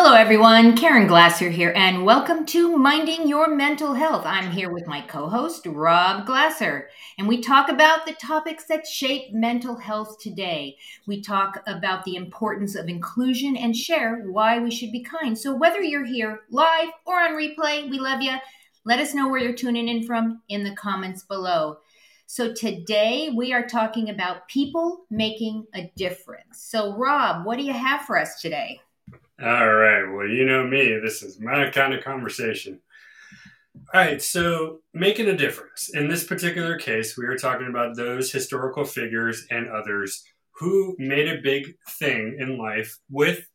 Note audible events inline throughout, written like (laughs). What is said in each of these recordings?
Hello, everyone. Karen Glasser here, and welcome to Minding Your Mental Health. I'm here with my co host, Rob Glasser, and we talk about the topics that shape mental health today. We talk about the importance of inclusion and share why we should be kind. So, whether you're here live or on replay, we love you. Let us know where you're tuning in from in the comments below. So, today we are talking about people making a difference. So, Rob, what do you have for us today? All right. Well, you know me. This is my kind of conversation. All right. So, making a difference. In this particular case, we are talking about those historical figures and others who made a big thing in life with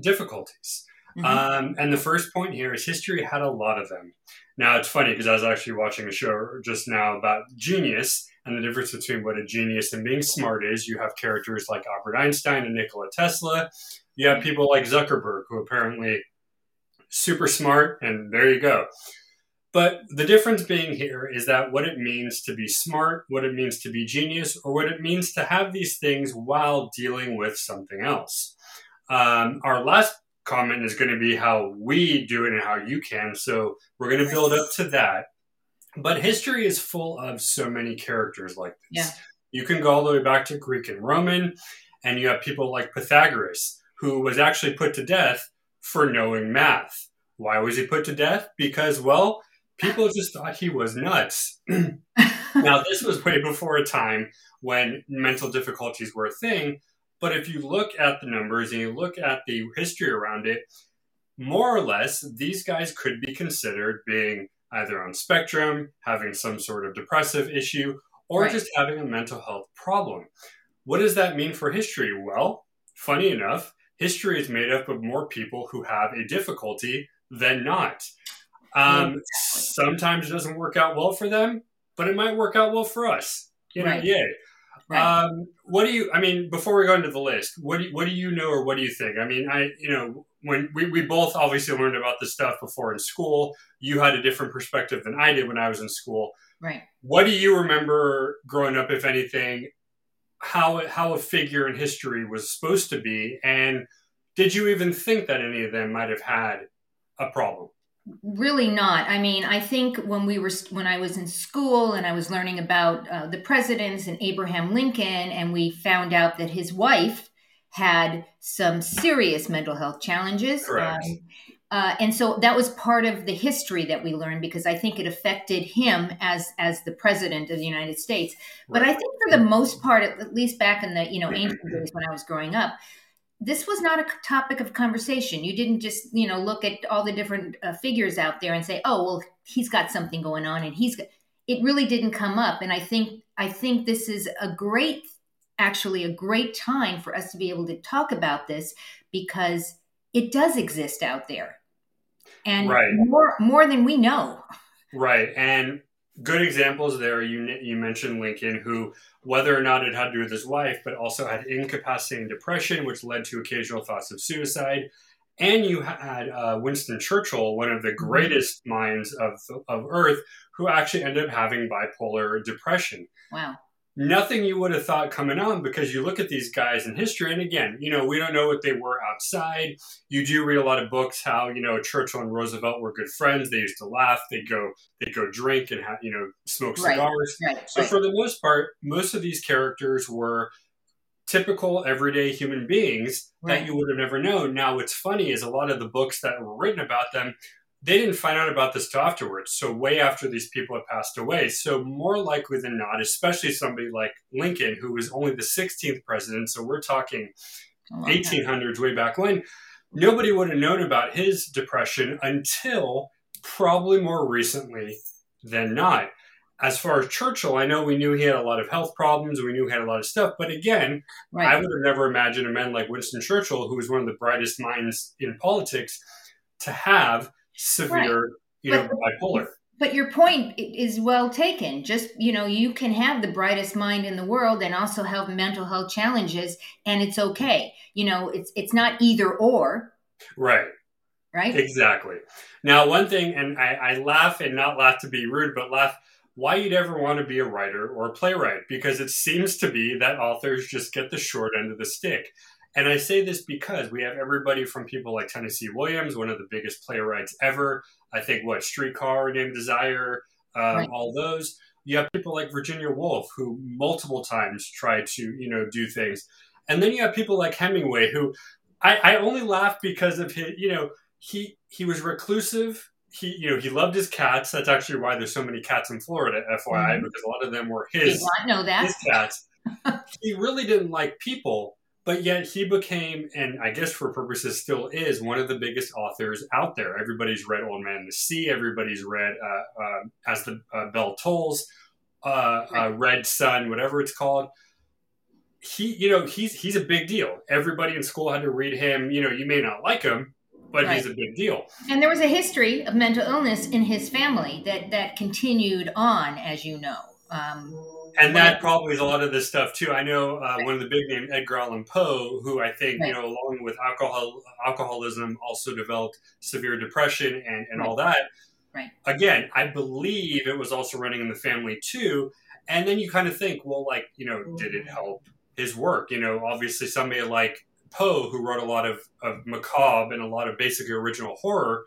difficulties. Mm-hmm. Um, and the first point here is history had a lot of them. Now, it's funny because I was actually watching a show just now about genius and the difference between what a genius and being smart is. You have characters like Albert Einstein and Nikola Tesla you have people like Zuckerberg who apparently super smart, and there you go. But the difference being here is that what it means to be smart, what it means to be genius, or what it means to have these things while dealing with something else. Um, our last comment is going to be how we do it and how you can. So we're going to build up to that. But history is full of so many characters like this. Yeah. You can go all the way back to Greek and Roman, and you have people like Pythagoras who was actually put to death for knowing math. Why was he put to death? Because, well, people just thought he was nuts. (clears throat) now, this was way before a time when mental difficulties were a thing. But if you look at the numbers and you look at the history around it, more or less, these guys could be considered being either on spectrum, having some sort of depressive issue, or right. just having a mental health problem. What does that mean for history? Well, funny enough, history is made up of more people who have a difficulty than not. Um, sometimes it doesn't work out well for them, but it might work out well for us. You know, right. yay. Right. Um, what do you? I mean, before we go into the list, what do you, what do you know, or what do you think? I mean, I you know when we, we both obviously learned about this stuff before in school. You had a different perspective than I did when I was in school. Right. What do you remember growing up, if anything, how how a figure in history was supposed to be, and did you even think that any of them might have had a problem? Really not. I mean, I think when we were when I was in school and I was learning about uh, the presidents and Abraham Lincoln, and we found out that his wife had some serious mental health challenges. Correct. Um, uh, and so that was part of the history that we learned because I think it affected him as as the president of the United States. But I think for the most part, at least back in the you know ancient days when I was growing up, this was not a topic of conversation. You didn't just you know look at all the different uh, figures out there and say, oh well, he's got something going on, and he's. Got... It really didn't come up, and I think I think this is a great, actually a great time for us to be able to talk about this because it does exist out there and right. more more than we know. Right, and good examples there. You you mentioned Lincoln, who whether or not it had to do with his wife, but also had incapacitating depression, which led to occasional thoughts of suicide. And you had uh, Winston Churchill, one of the mm-hmm. greatest minds of of Earth, who actually ended up having bipolar depression. Wow nothing you would have thought coming on because you look at these guys in history and again you know we don't know what they were outside. You do read a lot of books how you know churchill and roosevelt were good friends. They used to laugh. They go they go drink and have you know smoke cigars. right, right, so right. for the most part most of these characters were typical everyday human beings that you would have never known. Now what's funny is a lot of the books that were written about them they didn't find out about this till afterwards. So way after these people had passed away. So more likely than not, especially somebody like Lincoln, who was only the 16th president. So we're talking 1800s, way back when. Nobody would have known about his depression until probably more recently than not. As far as Churchill, I know we knew he had a lot of health problems. We knew he had a lot of stuff. But again, right. I would have never imagined a man like Winston Churchill, who was one of the brightest minds in politics, to have severe, right. you but, know, bipolar. But your point is well taken. Just, you know, you can have the brightest mind in the world and also have mental health challenges and it's okay. You know, it's it's not either or. Right. Right? Exactly. Now, one thing, and I, I laugh and not laugh to be rude, but laugh why you'd ever want to be a writer or a playwright because it seems to be that authors just get the short end of the stick. And I say this because we have everybody from people like Tennessee Williams, one of the biggest playwrights ever. I think what Streetcar Named Desire, um, right. all those. You have people like Virginia Woolf who multiple times tried to you know do things, and then you have people like Hemingway who I, I only laugh because of his you know he he was reclusive he you know he loved his cats. That's actually why there's so many cats in Florida, FYI, mm-hmm. because a lot of them were his. Did not know that his cats. (laughs) he really didn't like people, but yet he became, and I guess for purposes still is, one of the biggest authors out there. Everybody's read Old Man and the Sea. Everybody's read uh, uh, As the uh, Bell Tolls, uh, uh, Red Sun, whatever it's called. He, you know, he's he's a big deal. Everybody in school had to read him. You know, you may not like him, but right. he's a big deal. And there was a history of mental illness in his family that that continued on, as you know. Um, and that probably is a lot of this stuff too. I know uh, one of the big names, Edgar Allan Poe, who I think right. you know, along with alcohol alcoholism, also developed severe depression and and all that. Right. Again, I believe it was also running in the family too. And then you kind of think, well, like you know, did it help his work? You know, obviously somebody like Poe, who wrote a lot of, of macabre and a lot of basically original horror,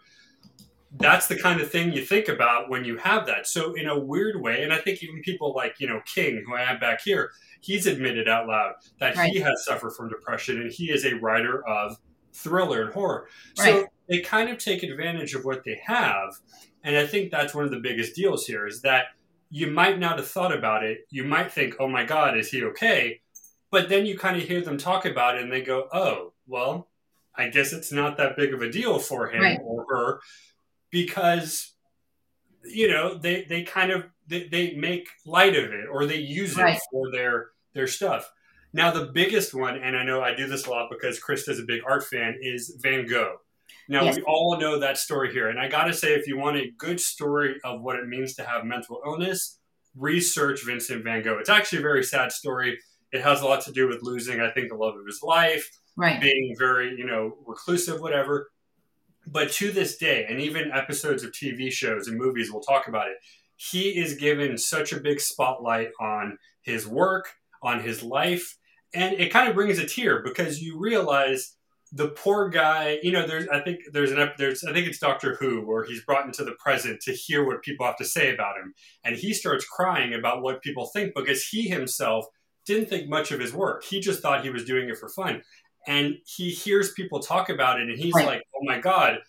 that's the kind of thing you think about when you have that. So in a weird way, and I think even people like you know King, who I have back here, he's admitted out loud that right. he has suffered from depression, and he is a writer of thriller and horror. Right. So they kind of take advantage of what they have, and I think that's one of the biggest deals here is that you might not have thought about it. You might think, "Oh my God, is he okay?" But then you kind of hear them talk about it and they go, oh, well, I guess it's not that big of a deal for him right. or her because, you know, they, they kind of, they, they make light of it or they use right. it for their, their stuff. Now, the biggest one, and I know I do this a lot because Krista is a big art fan, is Van Gogh. Now, yes. we all know that story here. And I got to say, if you want a good story of what it means to have mental illness, research Vincent van Gogh. It's actually a very sad story. It has a lot to do with losing, I think, the love of his life, right. being very, you know, reclusive, whatever. But to this day, and even episodes of TV shows and movies will talk about it, he is given such a big spotlight on his work, on his life, and it kind of brings a tear because you realize the poor guy. You know, there's I think there's an there's I think it's Doctor Who where he's brought into the present to hear what people have to say about him, and he starts crying about what people think because he himself didn't think much of his work. He just thought he was doing it for fun. And he hears people talk about it and he's right. like, oh my God,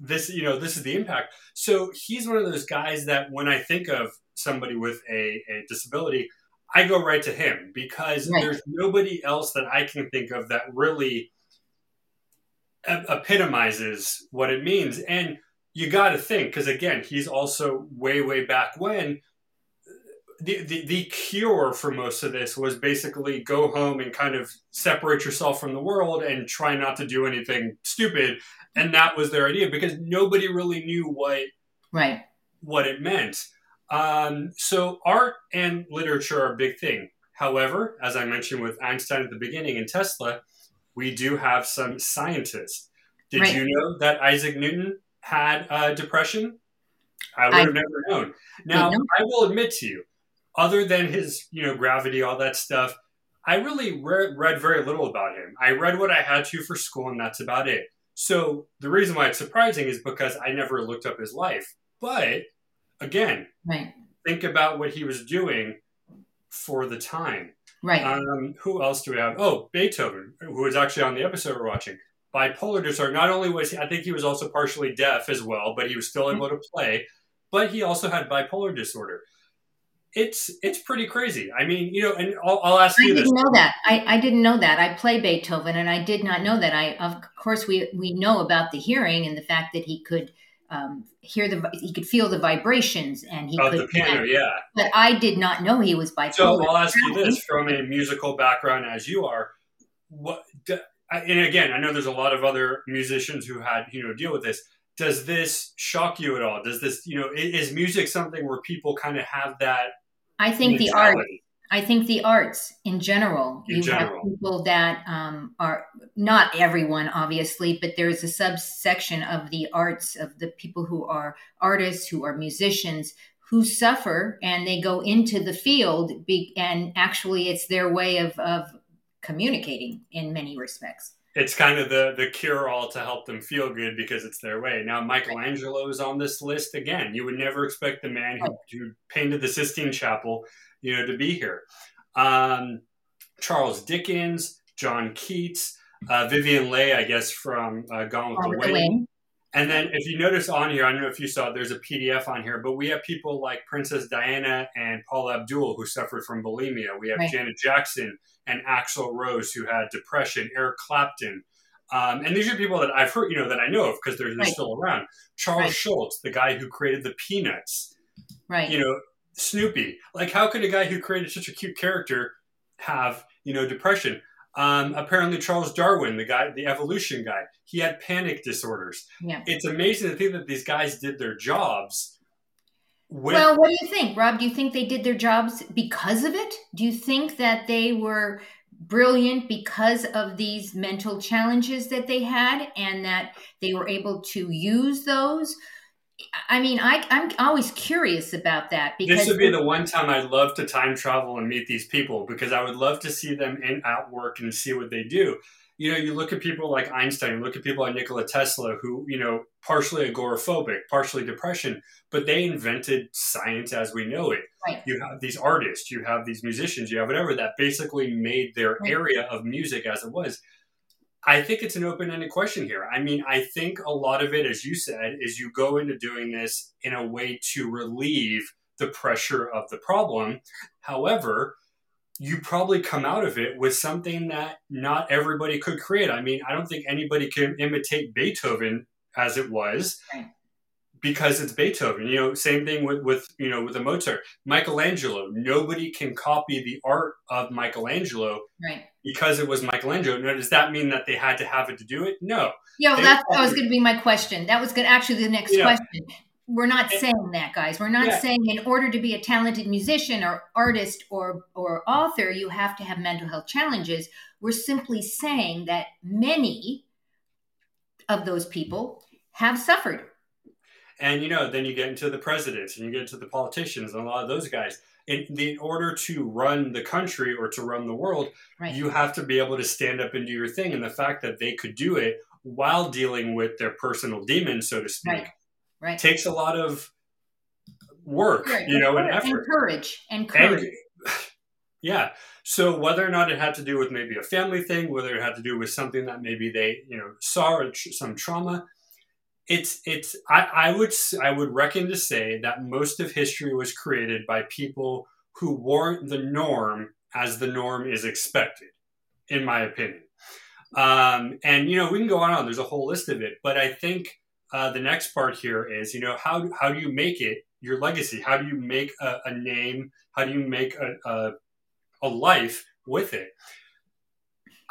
this, you know, this is the impact. So he's one of those guys that when I think of somebody with a, a disability, I go right to him because right. there's nobody else that I can think of that really epitomizes what it means. And you got to think, because again, he's also way, way back when the, the, the cure for most of this was basically go home and kind of separate yourself from the world and try not to do anything stupid. And that was their idea because nobody really knew what right. what it meant. Um, so art and literature are a big thing. However as i mentioned with einstein at the beginning and tesla we do have some scientists. Did right. you know that isaac newton had uh, depression? I would I, have never known. Now, I will admit to you, other than his, you know, gravity, all that stuff, I really re- read very little about him. I read what I had to for school, and that's about it. So the reason why it's surprising is because I never looked up his life. But again, right. think about what he was doing for the time. Right. Um, who else do we have? Oh, Beethoven, who was actually on the episode we're watching. Bipolar disorder. Not only was he, I think he was also partially deaf as well, but he was still able to play. But he also had bipolar disorder it's it's pretty crazy. I mean, you know, and I'll, I'll ask I you. I didn't know that. I, I didn't know that. I play Beethoven, and I did not know that. I of course we we know about the hearing and the fact that he could um, hear the he could feel the vibrations and he could the piano, yeah. But I did not know he was bipolar. So I'll ask you this: from a musical background as you are, what? And again, I know there's a lot of other musicians who had you know deal with this does this shock you at all? Does this, you know, is music something where people kind of have that I think the art. I think the arts in general. In you general. have people that um, are not everyone, obviously, but there's a subsection of the arts of the people who are artists, who are musicians, who suffer and they go into the field, be, and actually, it's their way of, of communicating in many respects it's kind of the the cure all to help them feel good because it's their way. Now Michelangelo is on this list again. You would never expect the man who, who painted the Sistine Chapel, you know, to be here. Um, Charles Dickens, John Keats, uh, Vivien Leigh, I guess from uh, Gone with the Wind. And then if you notice on here, I don't know if you saw, there's a PDF on here, but we have people like Princess Diana and Paula Abdul who suffered from bulimia. We have right. Janet Jackson and Axl Rose who had depression, Eric Clapton. Um, and these are people that I've heard, you know, that I know of because they're, they're right. still around. Charles right. Schulz, the guy who created the Peanuts. Right. You know, Snoopy. Like, how could a guy who created such a cute character have, you know, depression? Um, apparently, Charles Darwin, the guy, the evolution guy, he had panic disorders. Yeah. It's amazing to think that these guys did their jobs. With- well, what do you think, Rob? Do you think they did their jobs because of it? Do you think that they were brilliant because of these mental challenges that they had and that they were able to use those? I mean, I, I'm always curious about that because this would be the one time I'd love to time travel and meet these people because I would love to see them in at work and see what they do. You know, you look at people like Einstein, you look at people like Nikola Tesla, who you know, partially agoraphobic, partially depression, but they invented science as we know it. Right. You have these artists, you have these musicians, you have whatever that basically made their right. area of music as it was. I think it's an open ended question here. I mean, I think a lot of it, as you said, is you go into doing this in a way to relieve the pressure of the problem. However, you probably come out of it with something that not everybody could create. I mean, I don't think anybody can imitate Beethoven as it was. Because it's Beethoven. You know, same thing with with you know with the Mozart, Michelangelo. Nobody can copy the art of Michelangelo, right? Because it was Michelangelo. Now, does that mean that they had to have it to do it? No. Yeah, well, that's that was going to be my question. That was going actually the next yeah. question. We're not saying that, guys. We're not yeah. saying in order to be a talented musician or artist or or author, you have to have mental health challenges. We're simply saying that many of those people have suffered and you know, then you get into the presidents and you get into the politicians and a lot of those guys. In, in order to run the country or to run the world, right. you have to be able to stand up and do your thing. And the fact that they could do it while dealing with their personal demons, so to speak, right. Right. takes a lot of work, you know, and effort. And courage. And courage. And, yeah. So whether or not it had to do with maybe a family thing, whether it had to do with something that maybe they, you know, saw or some trauma, it's it's I, I would I would reckon to say that most of history was created by people who weren't the norm as the norm is expected, in my opinion. Um, and you know we can go on on. There's a whole list of it, but I think uh, the next part here is you know how how do you make it your legacy? How do you make a, a name? How do you make a, a a life with it?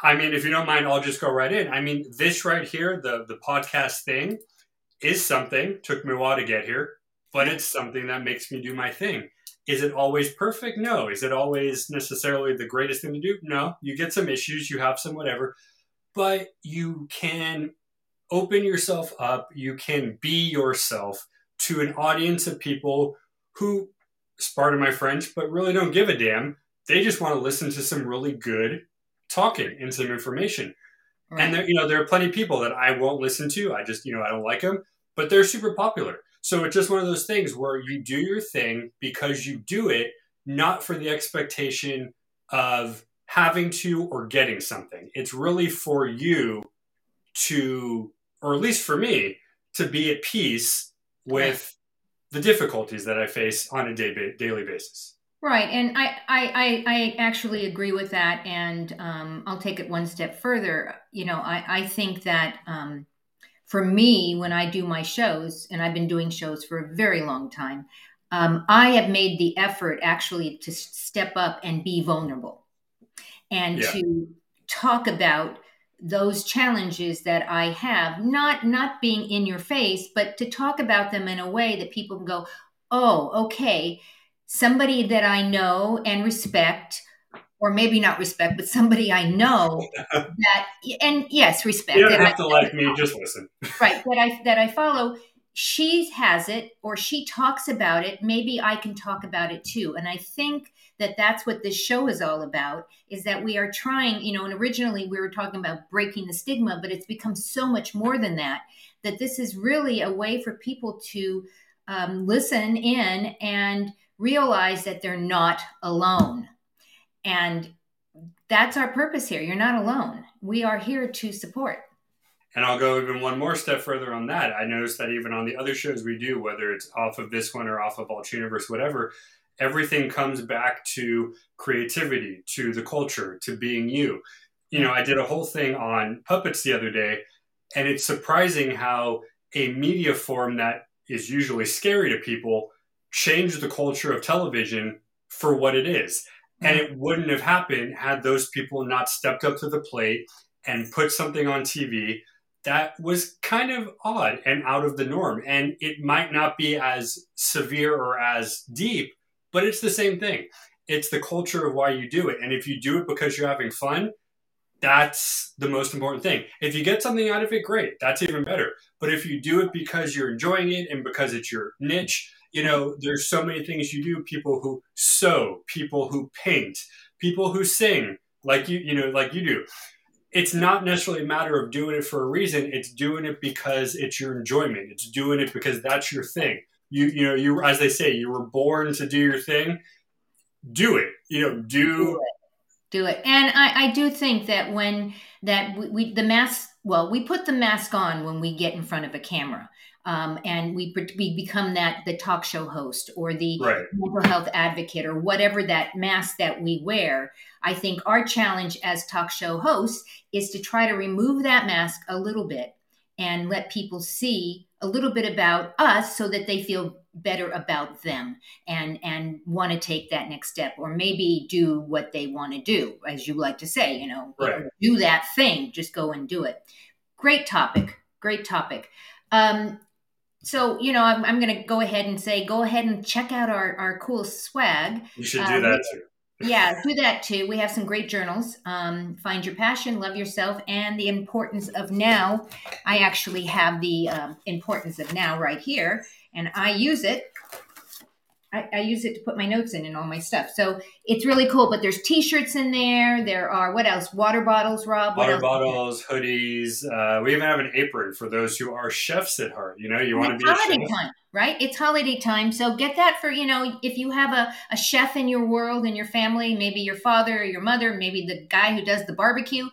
I mean, if you don't mind, I'll just go right in. I mean, this right here, the the podcast thing, is something, took me a while to get here, but it's something that makes me do my thing. Is it always perfect? No. Is it always necessarily the greatest thing to do? No. You get some issues, you have some whatever, but you can open yourself up, you can be yourself to an audience of people who, pardon my French, but really don't give a damn. They just want to listen to some really good talking and some information. Right. And there, you know, there are plenty of people that I won't listen to. I just, you know, I don't like them, but they're super popular. So it's just one of those things where you do your thing because you do it not for the expectation of having to or getting something. It's really for you to, or at least for me, to be at peace with the difficulties that I face on a day, daily basis. Right, and I, I, I, actually agree with that, and um, I'll take it one step further. You know, I, I think that um, for me, when I do my shows, and I've been doing shows for a very long time, um, I have made the effort actually to step up and be vulnerable, and yeah. to talk about those challenges that I have, not not being in your face, but to talk about them in a way that people can go, "Oh, okay." Somebody that I know and respect, or maybe not respect, but somebody I know (laughs) that, and yes, respect. You don't have I, to like (laughs) me, just listen. right, (laughs) that I that I follow. She has it, or she talks about it. Maybe I can talk about it too. And I think that that's what this show is all about is that we are trying you know and originally we were talking about breaking the stigma but it's become so much more than that that this is really a way for people to um, listen in and realize that they're not alone and that's our purpose here you're not alone we are here to support and I'll go even one more step further on that. I noticed that even on the other shows we do, whether it's off of this one or off of Altered Universe, whatever, everything comes back to creativity, to the culture, to being you. You know, I did a whole thing on puppets the other day, and it's surprising how a media form that is usually scary to people changed the culture of television for what it is. And hmm. it wouldn't have happened had those people not stepped up to the plate and put something on TV that was kind of odd and out of the norm. And it might not be as severe or as deep, but it's the same thing. It's the culture of why you do it. And if you do it because you're having fun, that's the most important thing. If you get something out of it, great. That's even better. But if you do it because you're enjoying it and because it's your niche, you know, there's so many things you do. People who sew, people who paint, people who sing, like you, you know, like you do it's not necessarily a matter of doing it for a reason. It's doing it because it's your enjoyment. It's doing it because that's your thing. You you know you as they say you were born to do your thing. Do it. You know do. do it. And I, I do think that when that we, we the mask well we put the mask on when we get in front of a camera um, and we we become that the talk show host or the right. mental health advocate or whatever that mask that we wear. I think our challenge as talk show hosts is to try to remove that mask a little bit and let people see a little bit about us so that they feel better about them and and want to take that next step or maybe do what they want to do as you like to say you know right. do that thing just go and do it great topic great topic um, so you know i'm, I'm going to go ahead and say go ahead and check out our, our cool swag. You should do um, that too. yeah (laughs) do that too. We have some great journals. Um, find your passion love yourself and the importance of now. I actually have the um, importance of now right here and i use it I, I, use it to put my notes in and all my stuff. So it's really cool. But there's T-shirts in there. There are what else? Water bottles, Rob. Water bottles, hoodies. Uh, we even have an apron for those who are chefs at heart. You know, you want to be a holiday time, right? It's holiday time, so get that for you know if you have a, a chef in your world in your family, maybe your father or your mother, maybe the guy who does the barbecue.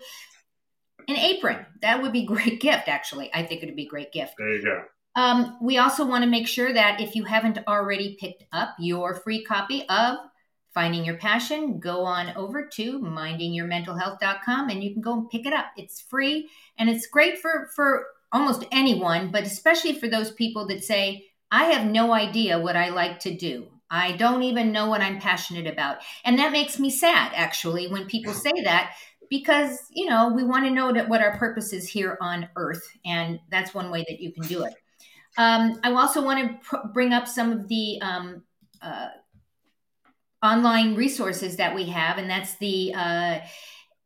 An apron that would be (laughs) great gift. Actually, I think it would be a great gift. There you go. Um, we also want to make sure that if you haven't already picked up your free copy of Finding Your Passion, go on over to mindingyourmentalhealth.com and you can go and pick it up. It's free and it's great for, for almost anyone, but especially for those people that say, I have no idea what I like to do. I don't even know what I'm passionate about. And that makes me sad, actually, when people say that, because, you know, we want to know that what our purpose is here on earth. And that's one way that you can do it. Um, I also want to pr- bring up some of the um, uh, online resources that we have, and that's the uh,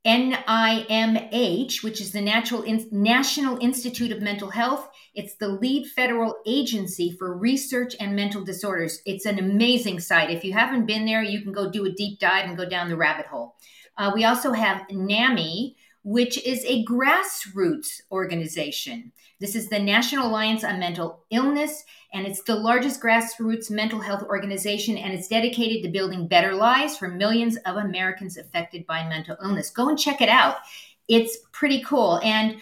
NIMH, which is the Natural In- National Institute of Mental Health. It's the lead federal agency for research and mental disorders. It's an amazing site. If you haven't been there, you can go do a deep dive and go down the rabbit hole. Uh, we also have NAMI, which is a grassroots organization. This is the National Alliance on Mental Illness, and it's the largest grassroots mental health organization, and it's dedicated to building better lives for millions of Americans affected by mental illness. Go and check it out. It's pretty cool. And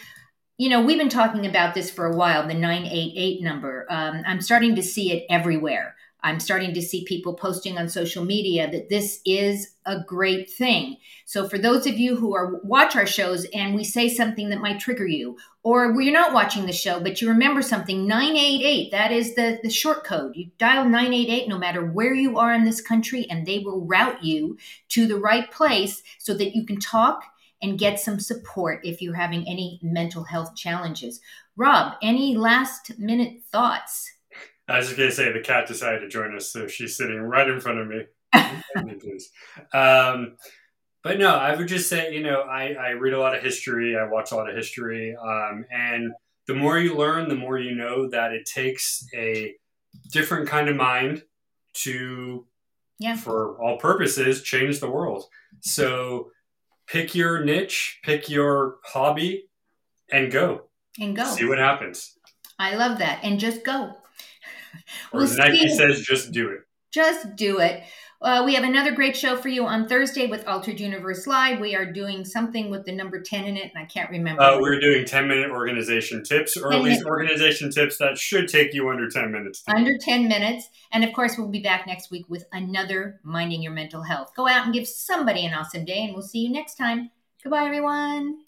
you know, we've been talking about this for a while, the 988 number. Um, I'm starting to see it everywhere. I'm starting to see people posting on social media that this is a great thing. So for those of you who are watch our shows and we say something that might trigger you, or you're not watching the show but you remember something, 988, that is the the short code. You dial 988 no matter where you are in this country and they will route you to the right place so that you can talk and get some support if you're having any mental health challenges. Rob, any last minute thoughts? I was just gonna say the cat decided to join us, so she's sitting right in front of me. please. (laughs) Um, but no, I would just say, you know, I, I read a lot of history, I watch a lot of history, um, and the more you learn, the more you know that it takes a different kind of mind to yeah. for all purposes, change the world. So pick your niche, pick your hobby, and go. And go. See what happens. I love that. And just go. (laughs) Or Nike says, just do it. Just do it. Uh, we have another great show for you on Thursday with Altered Universe Live. We are doing something with the number 10 in it, and I can't remember. Uh, we're doing 10 minute organization tips, or at least organization tips that should take you under 10 minutes. Under 10 minutes. And of course, we'll be back next week with another Minding Your Mental Health. Go out and give somebody an awesome day, and we'll see you next time. Goodbye, everyone.